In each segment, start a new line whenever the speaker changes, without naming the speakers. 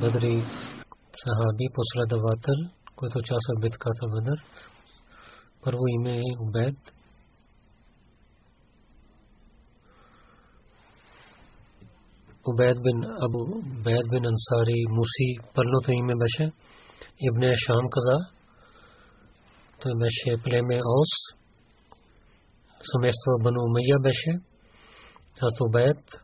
بدری
صحابی
پسرا
دواتر کوئی تو چاسا بت کا تھا بدر پر وہ میں عبید۔ عبید بن ابو عبید بن انصاری موسی پلو تو میں ہے ابن شام قضا تو بشے پلے میں اوس سمیستو بنو میاں ہے حضرت عبید۔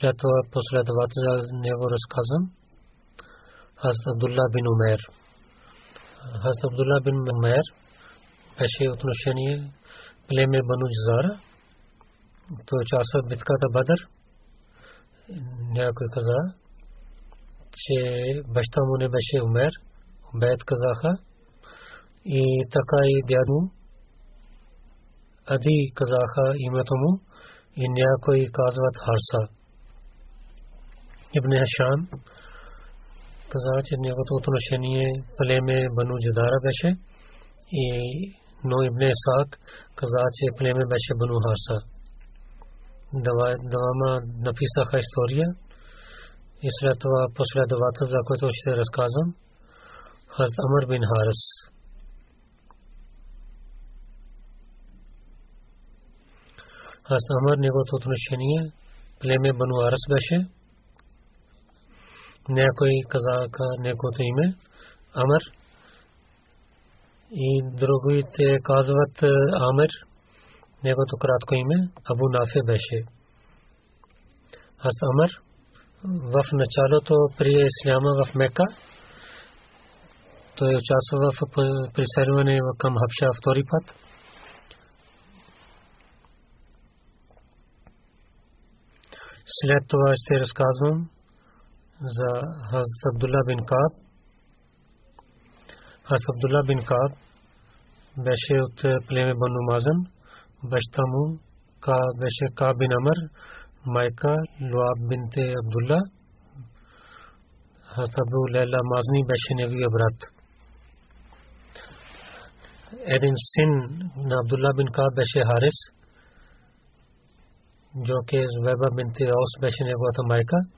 След това последовател за него разказвам. Хазрат Абдулла бин Умер. Хазрат Абдулла бин Умер беше отношение племе Бану Джазара. Той участва в битката Бадър. Някой каза, че баща му не беше Умер. Убед казаха. И така и дядо. Ади казаха името му. И някои казват Харса. ابن حشام قزاچ پلے میں بنو جدارہ بیشے نو ابن اساق قزاچ پلے میں بیشے بنو حارثہ۔ دوامہ نفیسہ خیستوریا اسلطوا پسلا دواتہ زاکوت و شرس کاظم۔ حضرت عمر بن حارث۔ حضرت عمر نگو توتن شنیے پلے میں بنو حارث بیشے Някой казаха неговото име Амр и другите казват Амр. Неговото кратко име Абу Нафе беше. Аз Амр в началото при Исляма в Мека той участва в преселване към Хабша втори път. След това ще разказвам حضرت عبداللہ بن کاب Абдулла бин بن беше от племе Бану Мазан. بنو مازن ка کا Ка бин بن امر Луаб لعاب Абдулла. Хазрат Абу ابو Мазни беше بیشے брат. ابرات син на Абдулла بن Каб беше Харис, جو کہ زبیبہ بنت اوس بیشے نبوات مائکہ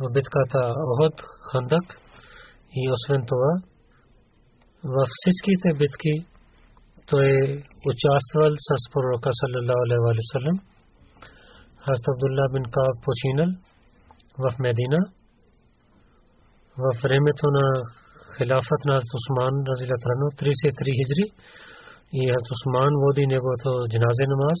в битката Охот, Хандак и освен това във всичките битки той участвал с пророка саллалаху алейхи ва саллям. Аз Абдулла бин Каб починал в Медина в времето на خلافت на Усман разилатано 33 хижри и Хазрат Усман води неговото джаназе намаз.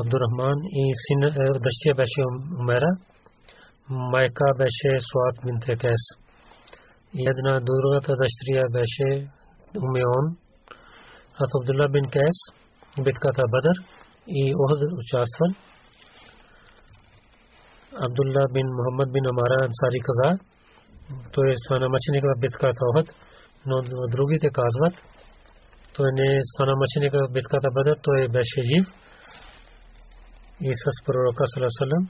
عبد الرحمن دشیہ بیش عمیرہ مائکا بیش سوات بنت قیس. یدنا دورغت دشتریہ بیش امیون حضرت عبداللہ بن قیس بتکا تھا بدر. ای عہد اچاسفن عبداللہ بن محمد بن امارہ انصاری قضا. تو سانہ مچھنے کا بتکا تھا عہد دروگی تے کاذوت تو انہیں سانہ مچھنے کا بتکا تھا بدر، تو بیش ہیو и с пророка Салесалам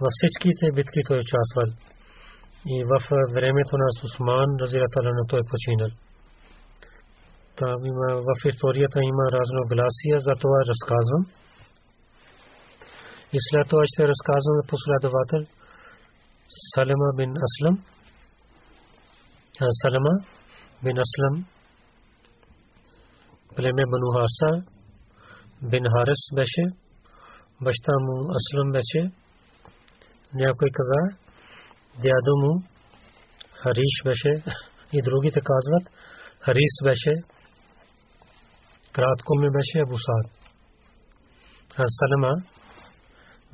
във всичките битки той участвал. И в времето на Усман, разилата на той починал. Там има, в историята има разногласия, за това разказвам. И след това ще разказвам последовател Салема бин Аслам. Салема бин Аслам племе Бану Хаса бин Харис беше. Баща му Аслам беше. Някой каза, дядо му Хариш беше и другите казват, Харис беше. Кратко ми беше Абу Саад. Салема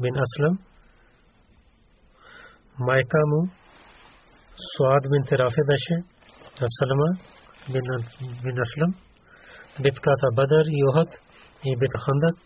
бин Аслам, майка му Суад бин Терафе беше, Асалама бин Аслам, битката Бадър и Охот и битка Хандак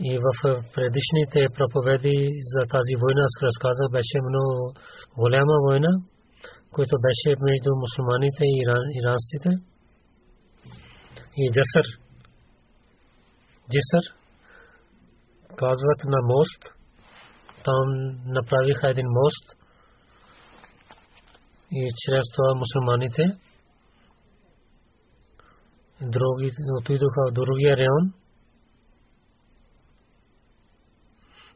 И в предишните проповеди за тази война с разказа беше много голяма война, която беше между мусулманите и иранците. И Джасър. Джисър казват на мост. Там направиха един мост и чрез това мусулманите други отидоха в другия район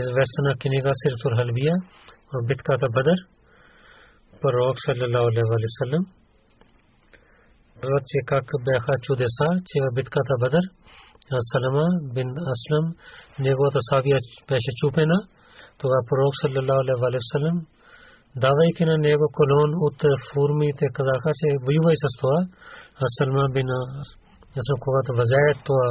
известна книга Сиртур Халбия в битката Бадър. Пророк саллалаху алейхи ва саллям казва, че как бяха чудеса, че в битката Бадър Салама бин Аслам неговата савия беше чупена. Тогава пророк саллалаху алейхи ва саллям давайки на него колон от формите, казаха, че воювай с това. А Салма бин Асам, когато възяе това,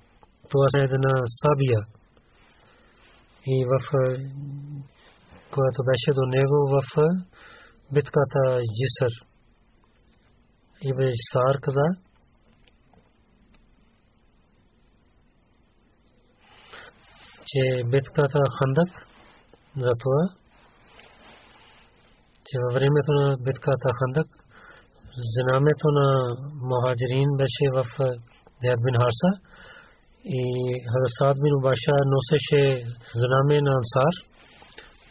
това, това е една сабия. И в която беше до него в битката Жисър. Ибн Сар каза, че битката Хандак за това, че във времето на битката Хандак знамето на Мухаджирин беше в Зяд бин Харса и Хазасад бин Убаша носеше знаме на Ансар.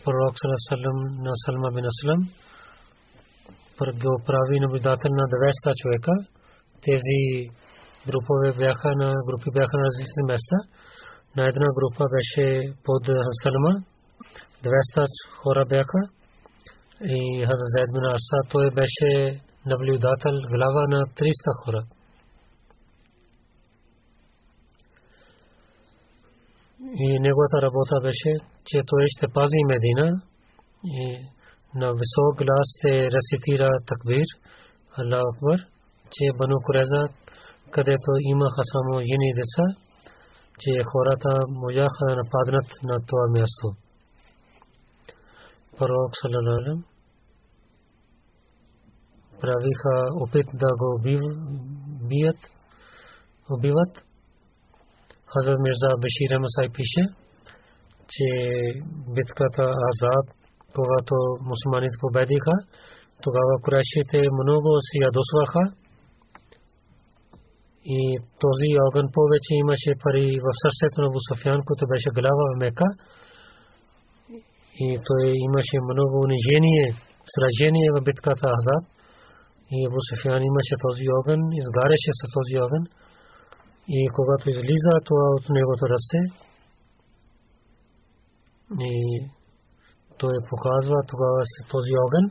Пророк Салам на Салма бин Аслам го прави наблюдател на 200 човека. Тези групове бяха на групи бяха на различни места на една група беше под Салма. 200 хора бяха. И Хазрат бин Арса, той беше наблюдател, глава на 300 хора. И неговата работа беше, че той ще пази Медина и на висок глас ще рецитира такбир, Аллах Акбар, че Бану Куреза, където имаха само жени деца, че хората можаха да нападнат на това място. Пророк Салалалем правиха опит да го бият, убиват. Хазар Мирза Бешир Масай пише, че битката Азад, когато мусулманите победиха, тогава курашите много се ядосваха и този огън повече имаше пари в сърцето на Бусофян, който беше глава в Мека. И той имаше много унижение, сражение в битката Азад. И Абу Суфян имаше този огън, изгаряше с този огън. И когато излиза това от негото ръце, и той показва тогава с този огън.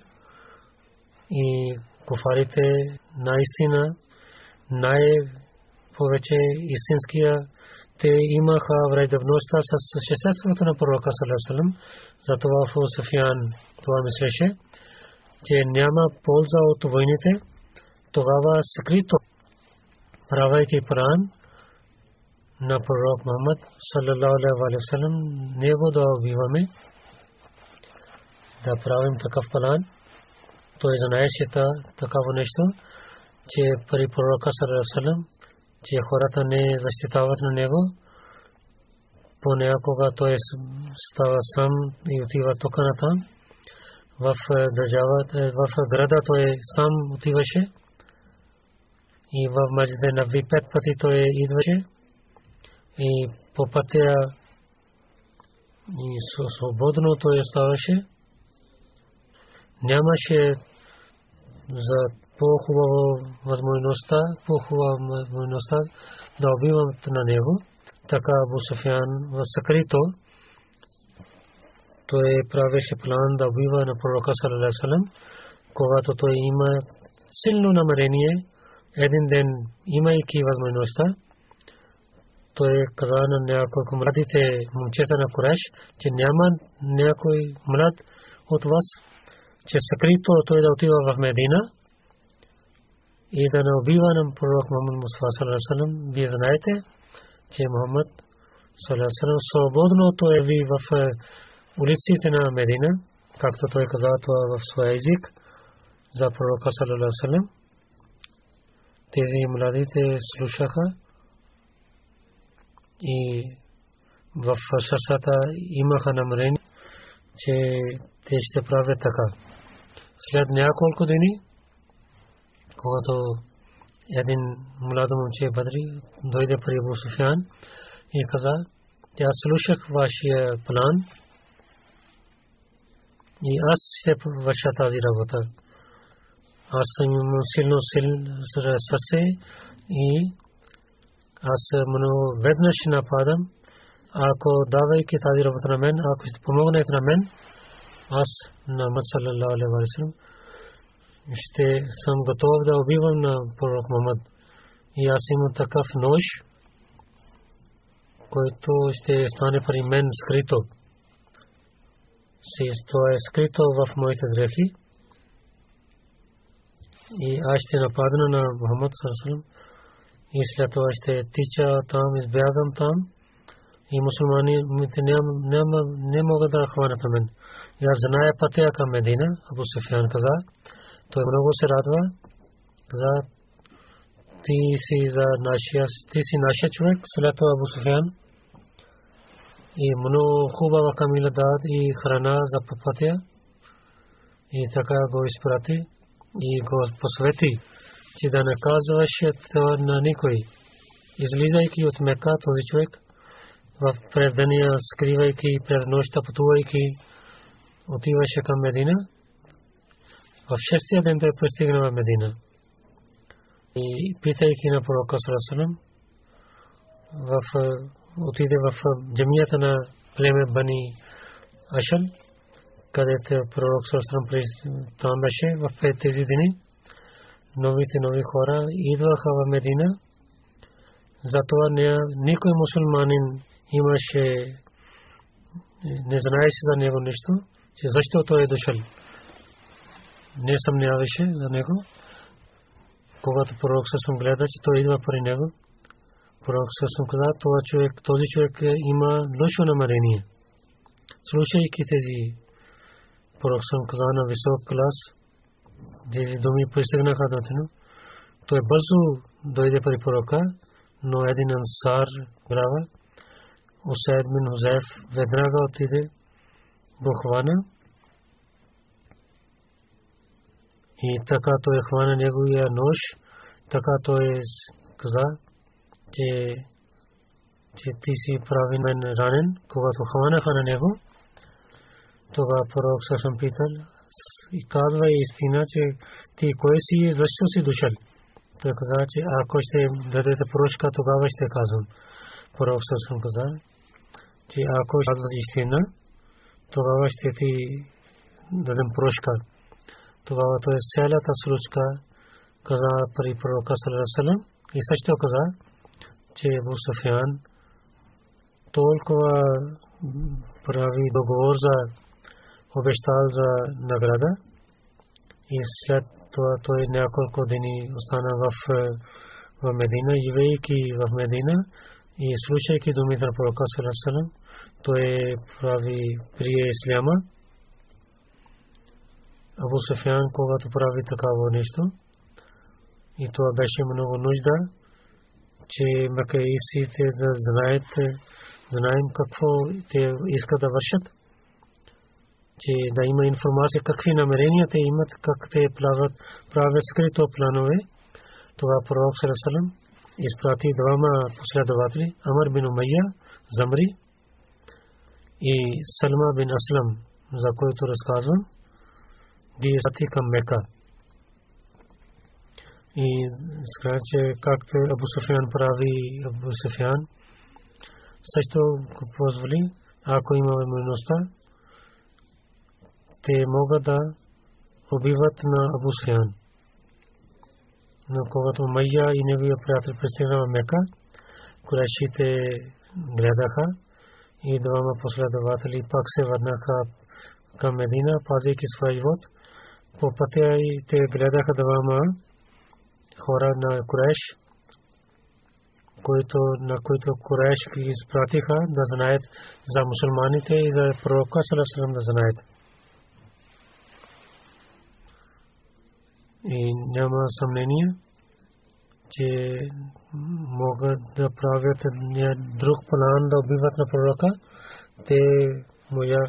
И куфарите наистина най-повече истинския те имаха враждебността с шестеството на пророка Салесалем. Затова в Софиян това мислеше, че няма полза от войните. Тогава скрито, правейки пран на пророк Мухаммад саллалаху алейхи ва саллям, него да убиваме, да правим такъв план. Той знаеше такава нещо че при пророка Сарасалам, че хората не защитават на него, понякога той става сам и отива тук на там. В държавата, в града той сам отиваше и в Маджиде на пет пъти той идваше и по пътя свободно той оставаше. Нямаше за по-хубава възможността, по-хубава възможността да убиват на него. Така Абу Суфян в съкрито той правеше план да убива на пророка Салалалалалалам, когато той има силно намерение, един ден имайки възможността, той каза на няколко младите момчета на Куреш, че няма някой млад от вас, че съкрито той да отива в Медина, и да не убива на пророк Мухаммад Мустафа саллаллаху Вие знаете, че Мухаммад саллаллаху свободно той е в улиците на Медина, както той каза това в своя език за пророка саллаллаху Тези младите слушаха и в сърцата имаха намерение, че те ще правят така. След няколко дни когато един младо момче Бадри дойде при Абу Суфян и каза, тя слушах вашия план и аз ще върша тази работа. Аз съм силно сърце и аз много веднъж нападам. Ако давайки тази работа на мен, ако ще помогнете на мен, аз на Мухаммад саллалаху алейхи ще съм готов да убивам на пророк Мухаммад. И аз имам такъв нож, който ще стане при мен скрито. Това е скрито в моите дрехи. И аз ще нападна на Мухаммад саллалаху и след това ще тича там, избягам там и мусулманите не могат да хванат мен. Аз зная пътя към Медина, Абу Суфян каза, той много се радва, каза, ти си за нашия, ти си нашия човек, след това Абу Суфян. И много хубава камила дад и храна за пътя. И така го изпрати и го посвети, че да не казваш на никой. Излизайки от Мека този човек, в през деня, скривайки, през нощта пътувайки, отиваше към Медина. В шестия ден той пристигна в Медина. И питайки на пророка Сарасалам, отиде в джамията на племе Бани Ашан, където пророк Сарасалам там беше в тези дни. Новите нови хора идваха в Медина. Затова никой мусулманин имаше не знаеше за него нещо, че защо той е дошъл. Не съмняваше за него. Когато пророк съм гледа, че той идва при него, пророк съм каза, това човек, този човек има лошо намерение. Слушайки тези пророк съм каза на висок клас, тези думи пристигнаха до него. Той бързо дойде при пророка, но един ансар брава, Усайд бин Хузайф веднага отиде до хвана и така той хвана неговия нож, така той каза, че, че ти си прави мен ранен, когато хванаха на него. Тогава пророк съм питал и казва истина, че ти кой си, защо си дошъл? Той каза, че ако ще дадете прошка, тогава ще казвам. Пророк съм каза, че ако казваш истина, тогава ще ти дадем прошка. Тогава той цялата случка каза при пророка Салерасалам и също каза, че Абу Суфян толкова прави договор за обещал за награда. И след това той няколко дни остана в, в Медина, живейки в Медина. И слушайки думите на пророка Салерасалам, той прави прие исляма. Абу Суфян, когато прави такава нещо, и това беше много нужда, че макаисите да знаят, знаем какво те искат да вършат, че да има информация какви намерения те имат, как те правят, правят скрито планове. Това пророк Сарасалам изпрати двама последователи, Амар бин Умайя, Замри, и Салма бин Аслам, за който разказвам, ги изпрати към Мека. И сказа, че както Абу Суфян прави Абу Суфян, също позволи, ако има възможността, те могат да убиват на Абу Суфян. Но когато Майя и неговия приятел пристигна в Мека, курешите гледаха, и двама последователи пак се върнаха към Медина, пазейки своя живот. По пътя и те гледаха двама хора на Куреш, които, на които Куреш ги изпратиха да знаят за мусулманите и за пророка Саласалам да знаят. И няма съмнение, че могат да правят друг план да убиват на пророка. Те, моя,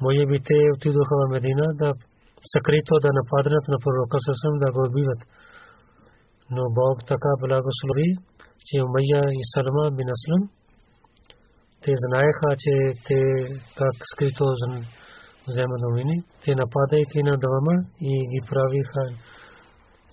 моя би те отидоха в Медина да съкрито да нападнат на пророка съвсем да го убиват. Но Бог така благослови, че Умайя и Салма бин Аслам, те знаеха, че те как скрито вземат новини. Те нападайки на двама и ги правиха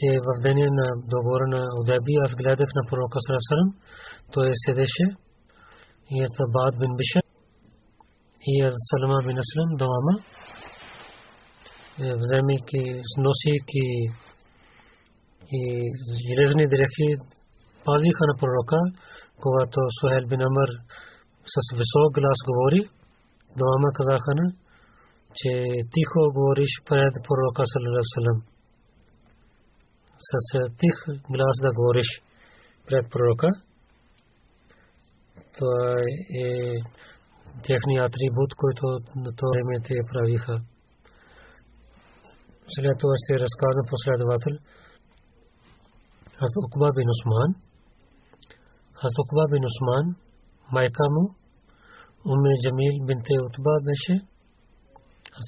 че в деня на договора на Удаби аз гледах на пророка Сарасарам, той седеше и е Бад бин Бишар и е Салама бин Аслам двама, вземайки, носейки и железни дрехи, пазиха на пророка, когато Сухел бин Амар с висок глас говори, двама казаха че тихо говориш пред пророка с е, тих глас да говориш пред пророка. Това е техния атрибут, който на това време те правиха. След това ще разказа последовател. Аз Укба бин Усман. Аз Укба бин Усман, майка му, Уме Джамил бинте Утба беше. Аз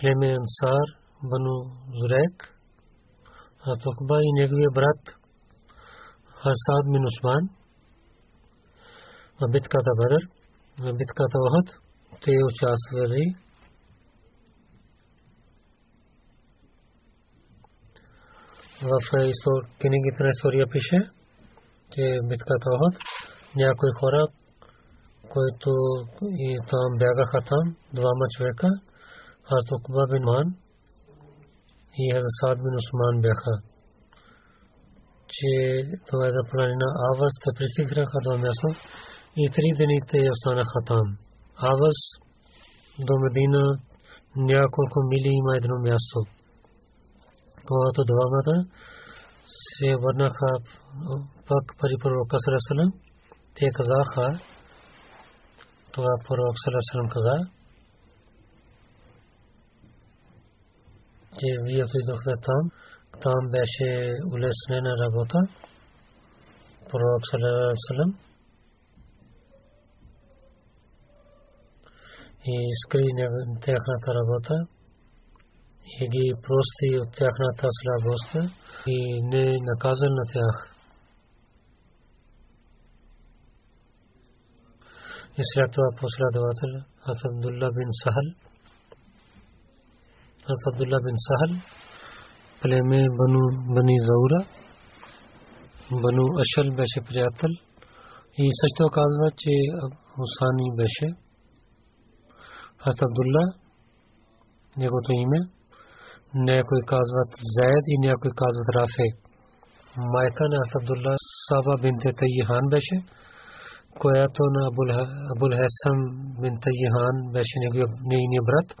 Племе Ансар, بنو زریک، حضرت عقبہ ہی نیگوی برات حساد من عثمان ہر کا تھا بدر کا تھا پیچھے بتکا تا وحد نیا کوئی خورا کوئی تو مچھ حضرت ہر بن مان и Хазасад бин Усман бяха. Че това е за планина Авас, те пристигнаха до място и три дни те останаха там. Авас до Медина няколко мили има едно място когато двамата се върнаха пак пари пророка Сарасалам, те казаха, това пророк Сарасалам каза, че вие отидохте там, там беше улеснена работа. Пророк Сарасалам и скри тяхната работа и ги прости от тяхната слабост и не наказал на тях. И след това последовател Аз Абдулла бин Сахал. حضرت عبداللہ بن سہل پلے میں بنو بنی زورا بنو اشل، بیش پریاتل۔ یہ سچ تو کازوا چے حسانی بیش حضرت عبداللہ، یہ کو تو ہی میں نیا کوئی کازوت زید ہی نیا کوئی کازوت رافع۔ مائکہ نے حضرت عبداللہ، صحابہ بنت تیہان بیش کویا تو نہ ابوالحسم بن تیہان بیش نے برت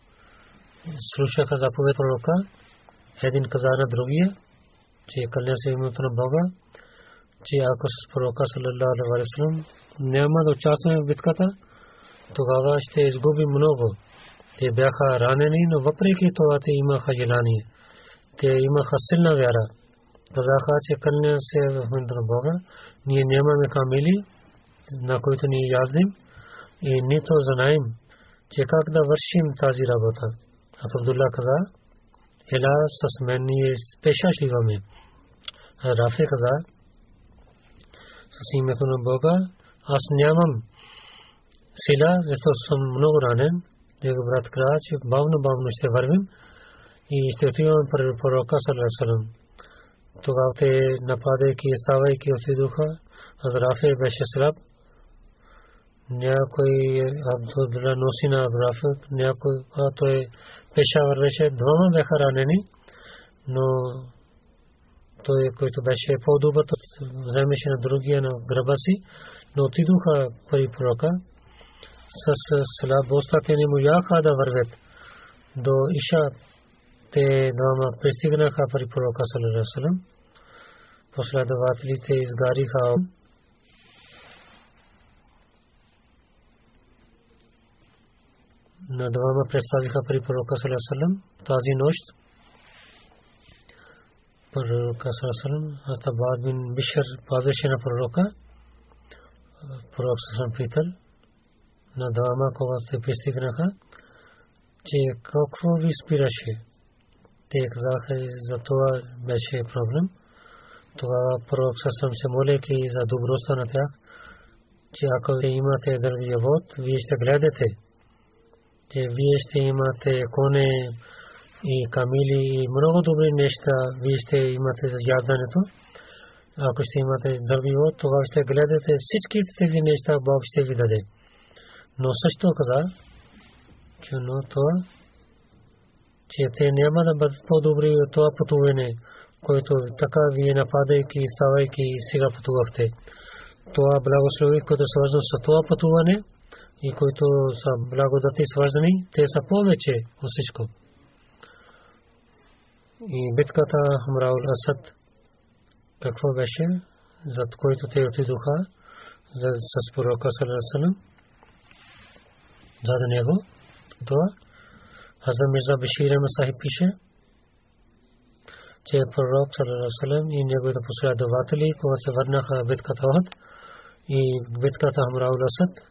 слушаха заповед пророка. Един каза на другия, че кълня се името на Бога, че ако с пророка саллалаху алейхи няма да участваме в битката, тогава ще изгуби много. Те бяха ранени, но въпреки това те имаха желание. Те имаха силна вяра. Казаха, че кълня се в името на Бога, ние нямаме камили, на които ни яздим и нито знаем, че как да вършим тази работа. А Абдулла каза, ела с мен ние пеша шиваме. Рафе каза, с името на Бога, аз нямам сила, защото съм много ранен. Него брат каза, че бавно, бавно ще вървим и ще отиваме при пророка Салерасалам. Тогава те нападайки и ставайки отидоха, аз Рафе беше слаб, някой Абдулла носи на Абрафа, някой, когато е пеша вървеше, двама бяха ранени, но той, който беше по-добър, вземеше на другия на гръба си, но отидоха при пророка с слабостта, те не му яха да вървят. До Иша те двама пристигнаха при пророка Салерасалам. Последователите изгариха на двама представиха при пророка Салесалам тази нощ. Пророка Салесалам, Астабад бин Бишер пазеше на пророка. Пророк Салесалам питал на двама, когато те пристигнаха, че какво ви спираше. Те казаха, за това беше проблем. Тогава пророк Салесалам се молейки за добростта на тях, че ако имате дървия вод, вие ще гледате че вие ще имате коне и камили и много добри неща, вие ще имате за яздането. Ако ще имате дървиво, тогава ще гледате всички тези неща, Бог ще ви даде. Но също каза, че но това, че те няма да бъдат по-добри от това пътуване, което така вие нападайки и ставайки сега пътувахте. Това благослови, което е свързано с това пътуване, и които са благодати свързани, те са повече от всичко. И битката Хамраул Асад, какво беше, за който те отидоха с пророка Салерасалам, за него, това, Хаза Мирза Бешир Масахи пише, че пророк Салерасалам и неговите последователи, когато се върнаха битката Охад и битката Хамраул Асад,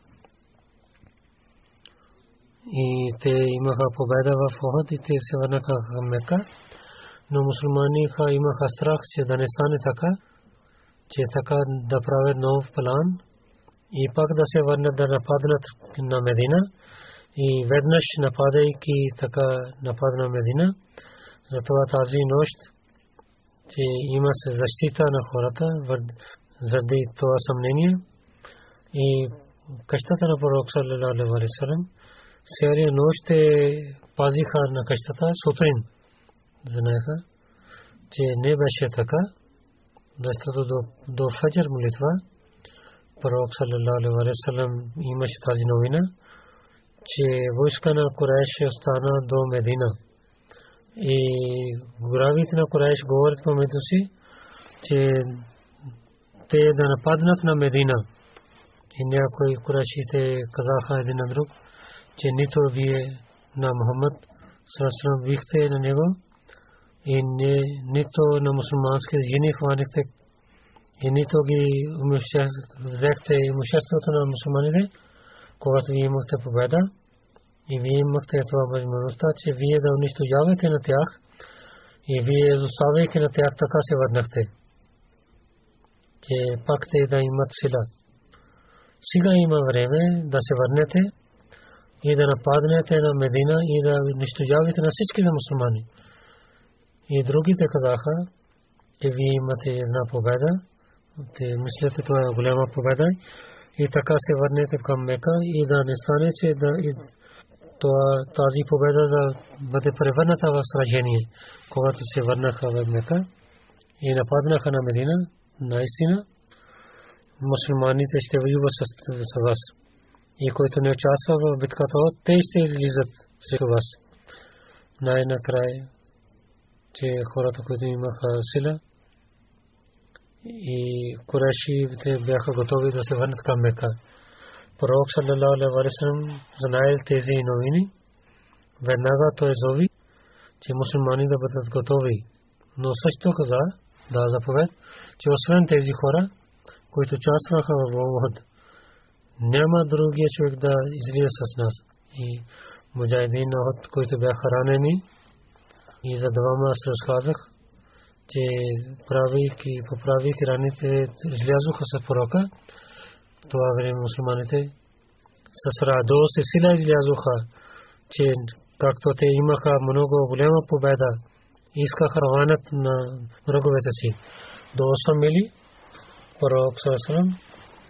и те имаха победа в Охот и те се върнаха към Мека. Но мусулманиха имаха страх, че да не стане така, че така да правят нов план и пак да се върнат да нападнат на Медина и веднъж нападайки така нападна Медина. Затова тази нощ, че има се защита на хората заради това съмнение и къщата на пророк саллалаху алейхи Серия нощ пазиха на къщата сутрин. Знаеха, че не беше така, защото до, до фаджар молитва. Пророк саллалаху алейхи салам имаше тази новина, че войска те че нито вие на Мухаммад Сарасалам вихте на него и не, нито на мусулмански жени хванихте и нито ги взехте имуществото на мусулманите, когато вие имахте победа и вие имахте това възможността, че вие да унищожавате на тях И вие изоставяйки на тях така се върнахте. Че пак те да имат сила. Сега има време да се върнете и да нападнете на Медина и да унищожавате на всичките мусулмани. И другите казаха, че вие имате една победа. Те мислите, това е голяма победа. И така се върнете към Мека и да не стане, че да, тази победа да бъде превърната в сражение. Когато се върнаха в Мека и нападнаха на Медина, наистина, мусулманите ще воюват с вас. И който не участва в битката, те ще излизат срещу вас. Най-накрая, че хората, които имаха сила, и Куреши бяха готови да се върнат към Мека. Пророк саллалаху алейхи знаел тези новини. Веднага той зови, че мусулмани да бъдат готови. Но също каза, да заповед, че освен тези хора, които участваха в Охот, няма другия човек да излие с нас. И муджайдин Охот, които бяха ранени, и за двама аз разказах, че правейки, поправейки раните, излязоха с пророка. Това време мусулманите с радост и сила излязоха, че както те имаха много голяма победа, искаха раванат на враговете си. До 8 мили пророк Сарасалам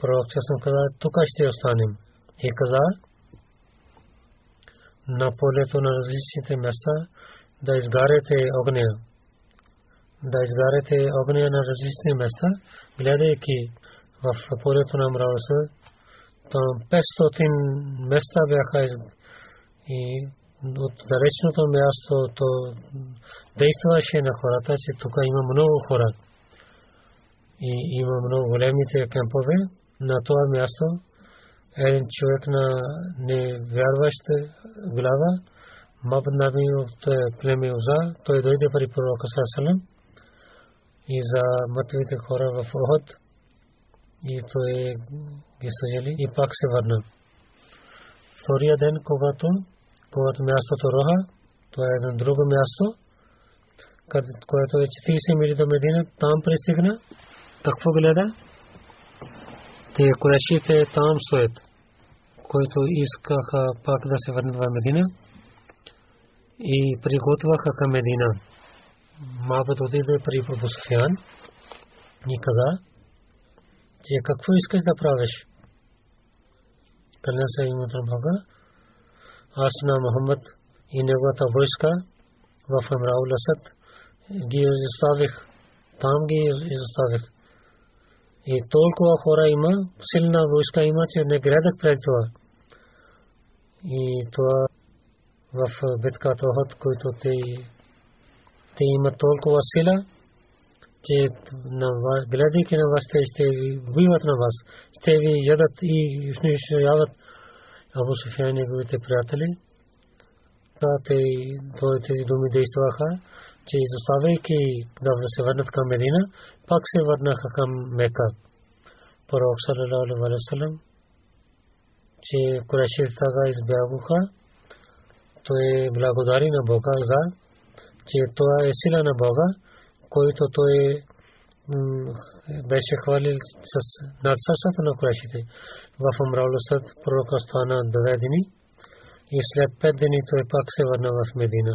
Пророк съм каза, тук ще останем. И каза, на полето на различните места да изгаряте огня. Да изгаряте огня на различни места, гледайки в полето на мравоса, там 500 места бяха и от далечното място то действаше на хората, че тук има много хора. И има много големите кемпове. На това място един човек на невярваща глава, Маб Наби от племе Уза, той дойде при пророка Сарасалам и за мъртвите хора в Охот и той ги съжали и пак се върна. Втория ден, когато когато мястото Роха, това е едно друго място, което е 40 мили до Медина, там пристигна. Какво гледа? Те курешите там стоят, които искаха пак да се върнат в Медина и приготвяха към Медина. Мабът отиде при Абу Суфян и каза, че какво искаш да правиш? Кълня се името Бога, аз на Мухаммад и неговата войска в Амраул Асад ги изоставих. Там ги изоставих. И толкова хора има, силна войска има, че не гледат пред това. И това в битката Охот, който те, те имат толкова сила, че гледайки на вас, те ще ви убиват на вас, ще ви ядат и унищожават Абу Суфиян и неговите приятели. Тези думи действаха, че изоставяйки да се върнат към Медина, пак се върнаха към Мека. Пророк саллалаху алейхи че Курешите тага избягоха, той благодари на Бога за, че това е сила на Бога, който той беше хвалил с над на Курешите в Амраулусът пророка стана две дни и след пет дни той пак се върна в Медина.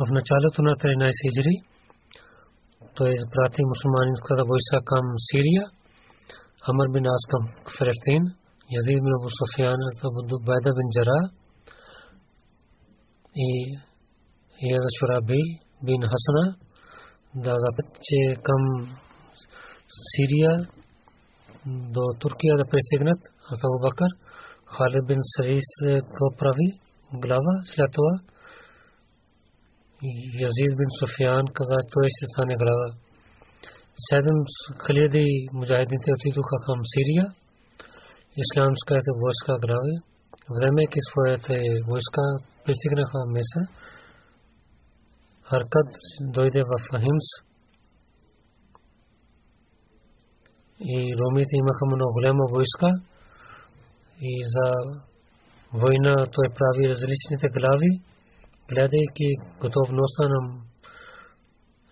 в началото на 13 хиджри, той изпрати мусулманската войска към Сирия, Амр бин Ас към Фалестин, Язид бин Абу Суфиян, Абу Байда бин Джара и Яза Шураби бин Хасана да запит, че към Сирия до Туркия да пристигнат Абу Бакър, Халид бин Сарис го прави глава, след това Язид бин Суфиян каза, той ще стане глава. Седем хиляди муджахидите отидоха към Сирия. Исламската войска грави. Времейки своите войска, пристигнаха Меса. Харкад дойде в Ахимс. И ромите имаха много голяма войска. И за война той прави различните глави гледайки готовността на,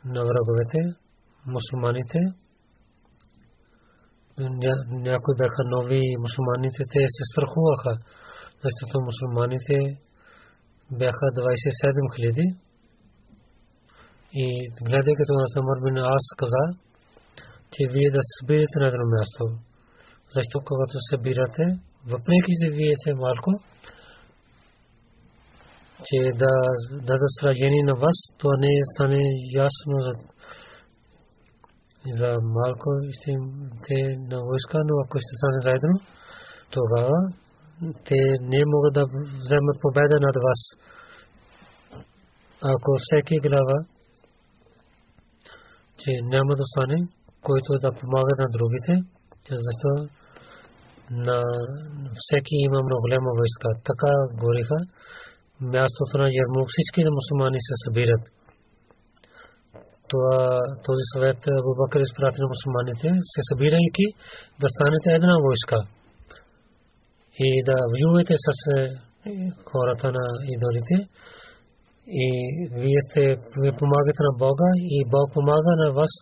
на враговете, мусулманите, някои бяха нови мусулманите, те се страхуваха, защото мусулманите бяха 27 хиляди. И гледайки това Самар бин Ас каза, че вие да се събирате на едно място. Защо когато събирате, въпреки че вие се малко, че да дадат сражение на вас, то не стане ясно за, за малко те на войска, но ако ще стане заедно, тогава те не могат да вземат победа над вас. Ако всеки глава, че няма да стане, който да помага на другите, защото на всеки има много голяма войска. Така гориха мястото на Ярмук всички мусулмани се събират. Това, този съвет Абу Бакър изпрати на мусулманите, се събирайки да станете една войска и да воювате с е, хората на идолите и вие сте ви помагате на Бога и Бог помага на вас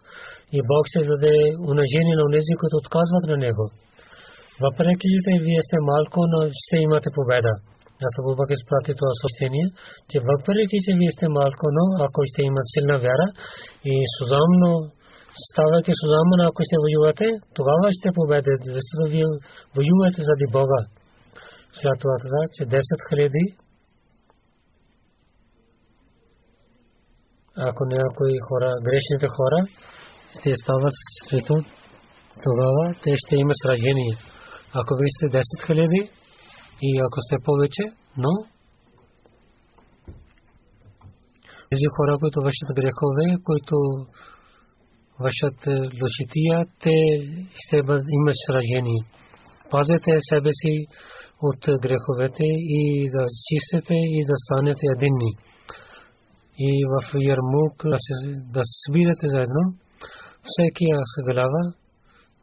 и Бог се заде унижение на тези, които отказват на Него. Въпреки, че вие сте малко, но ще имате победа. Аз Абу Бакр изпрати това съобщение, че въпреки че вие сте малко, но ако ще имат силна вяра и сузамно, ставайки сузамно, ако ще воювате, тогава ще победите, защото вие воювате заради Бога. След това каза, че 10 хиляди ако някои хора, грешните хора, ще стават светом, тогава те ще имат сражение. Ако вие сте 10 хиляди, и ако сте повече, но тези хора, които вършат грехове, които вършат е, лошития, те ще имат сражение. Пазете себе си от греховете и да чистите и да станете единни. И в Ярмук да се, заедно, всеки глава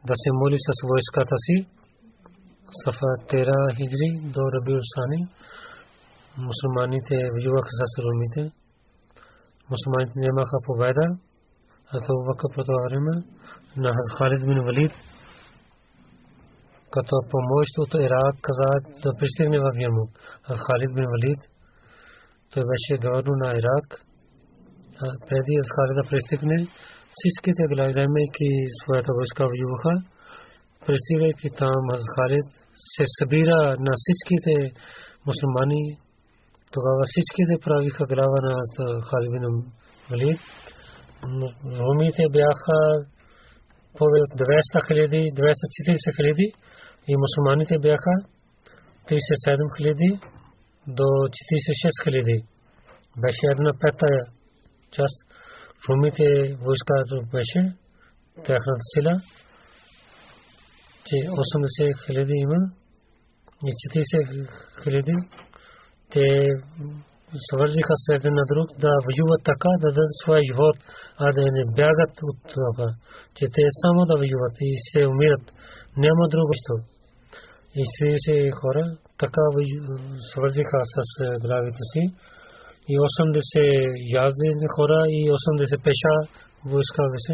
да се моли с войската си, صفحہ تیرہ ہجری دو ربیع الثانی۔ مسلمانی تھے یوک حساس رومی تھے مسلمان نیما کا فوائدہ۔ حضرت وقت پتوارما نہ حضرت خالد بن ولید۔ کا تو پموش تو, عراق قزاد تو پرستے نے واقع یرموک حضرت خالد بن ولید۔ تو ویشے گورنر نہ عراق۔ ہاں، پہلی حضرت خالد پرستک نے۔ سچکے تھے گلائزائمے کی سویت وشکا ویوخا پرستی گئے کہ تام حضرت خالد се събира на всичките мусулмани. Тогава всичките правиха глава на Халибин Валид. Румите бяха повече от 200 хиляди, 240 хиляди и мусулманите бяха 37 хиляди до 46 хиляди. Беше една пета част. Румите войска беше тяхната сила че 80 хиляди има и 40 хиляди те свързиха се един на друг да воюват така, да дадат своя живот, а да не бягат от това, че те само да воюват и се умират. Няма друго нещо. И се хора така свързиха с главите си и 80 яздени хора и 80 пеша войска беше.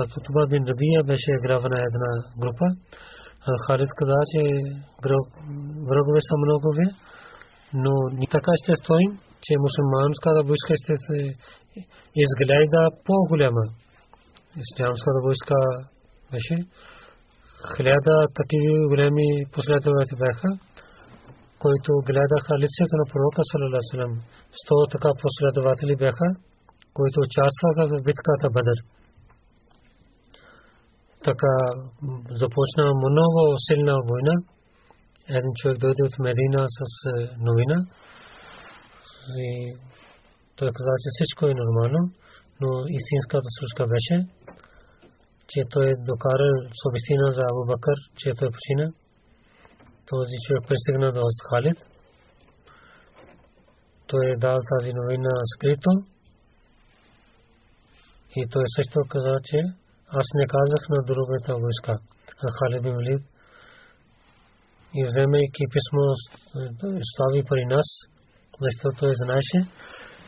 Аз това бин Рабия беше глава на една група. Халид каза, че врагове са много ви, но ни така ще стоим, че мусулманската войска ще се изглежда по-голяма. Ислямската войска беше хиляда такива големи последователи бяха, които гледаха лицето на пророка салалалаху Сто така последователи бяха, които участваха в битката Бадър. Така започна много силна война. Един човек дойде от Медина с е, новина. И той каза, че всичко е нормално, но истинската случка беше, че той докара съобщина за Абу Бакър, че той почина. Този човек пристигна до Халид. Той е дал тази новина скрито. И той също каза, че аз не казах на другата войска. А Халид бин Валид и вземайки писмо стави при нас, защото той знаеше,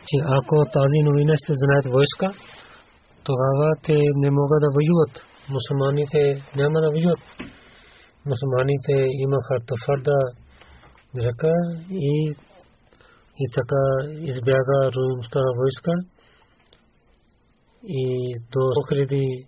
че ако тази новина ще знаят войска, тогава те не могат да воюват. Мусулманите няма да воюват. Мусулманите имаха твърда ръка и и така избяга румската войска и до 100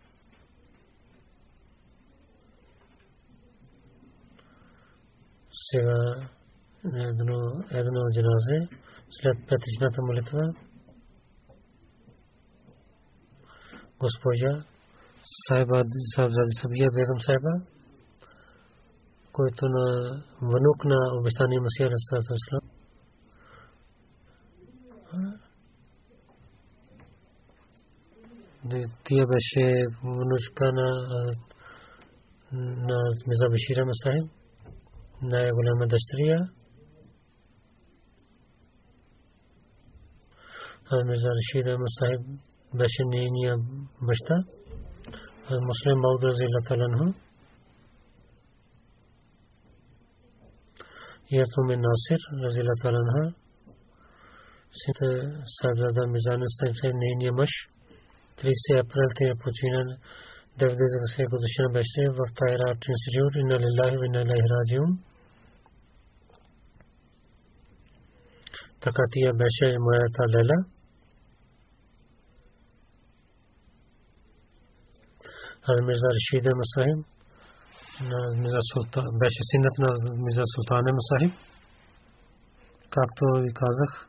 Сега едно, едно джаназе след петичната молитва. Госпожа Сайба Сабзади Сабия Бегам Сайба, който на внук на обещания Масия Расулалlah тя беше внучка на на Миза غلام دستریا مرزا رشید احمد صاحب بشنیا بشتہ مسلم باؤد رضی اللہ تعالیٰ عنہ۔ یاسوم ناصر رضی اللہ تعالیٰ عنہ۔ سید صاحبزادہ میزان صاحب صاحب نینیا مش۔ تیس اپریل تیرہ پوچینا دس دس سے گزشتہ بیشتے وقت Така тия беше моята лела. Аз Мирза Рашида Масахим на Мирза Султан беше синът на Мирза Султан Масахим. Както ви казах,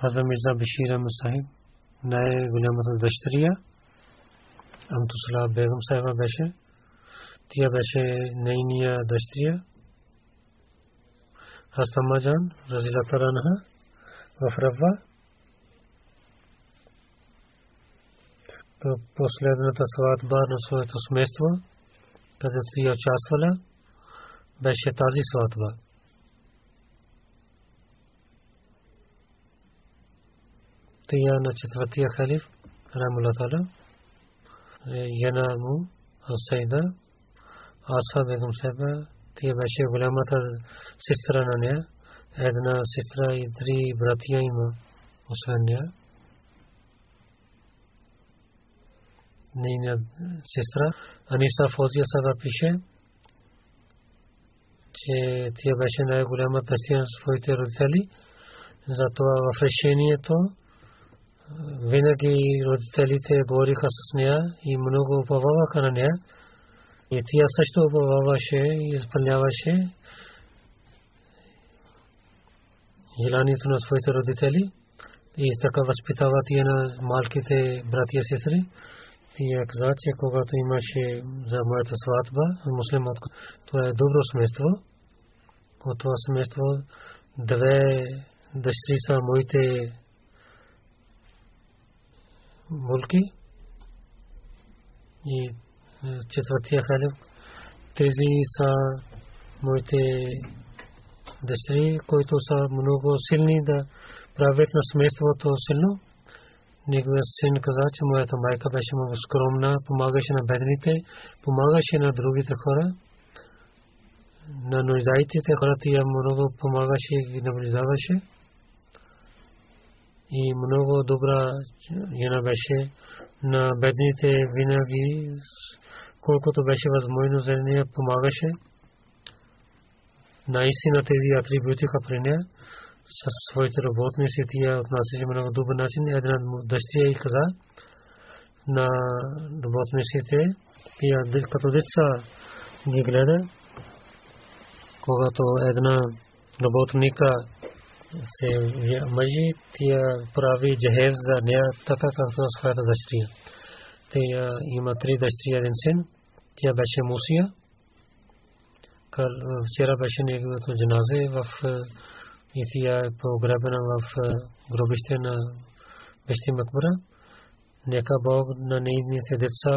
аз Мирза Бишира Масахим най-голямата дъщеря. Амтусала Бегам Сайба беше. Тя беше нейния дъщеря. Астамаджан, Разила Таранха, в Рава. то последната сватба на своето семейство, където тя участвала, беше тази сватба. Тия на четвъртия халиф, Рамулатала, Яна му, Асайда, Асфа бегам себе, тя беше голямата сестра на нея, една сестра и три братия има, освен нея. нейна сестра Аниса Фозия Сава пише, че тя беше най-голяма дъщеря на своите родители. Затова в решението винаги родителите говориха с нея и много уповаваха на нея. И тя също уповаваше и изпълняваше желанието на своите родители и така възпитава тия на малките братия и сестри. Тия каза, че когато имаше за моята сватба, муслимат, това е добро семейство. От това семейство две дъщери са моите булки и четвъртия халев. Тези са моите дъщери, които са много силни да правят на семейството силно. Неговият син каза, че моята майка беше много скромна, помагаше на бедните, помагаше на другите хора. На нуждаетите хора тя много помагаше и наблюдаваше. И много добра жена беше на бедните винаги, колкото беше възможно за нея помагаше. Наистина тези атрибути при нея със своите работници тия отнасяше много добър начин. Една дъщеря и каза на работниците, тия като деца ги гледа, когато една работника се мъжи, тя прави джехез за нея, така както своята дъщеря. Тя има три дъщери, един син. Тя беше Мусия. Вчера беше неговото джаназе в и тя е погребена в гробище на Бещи Макбара. Нека Бог на нейните деца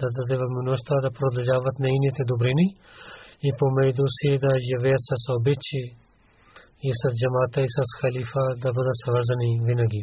да даде възможността да продължават нейните добрини и помежду си да живеят с обичи и с джамата и с халифа да бъдат свързани винаги.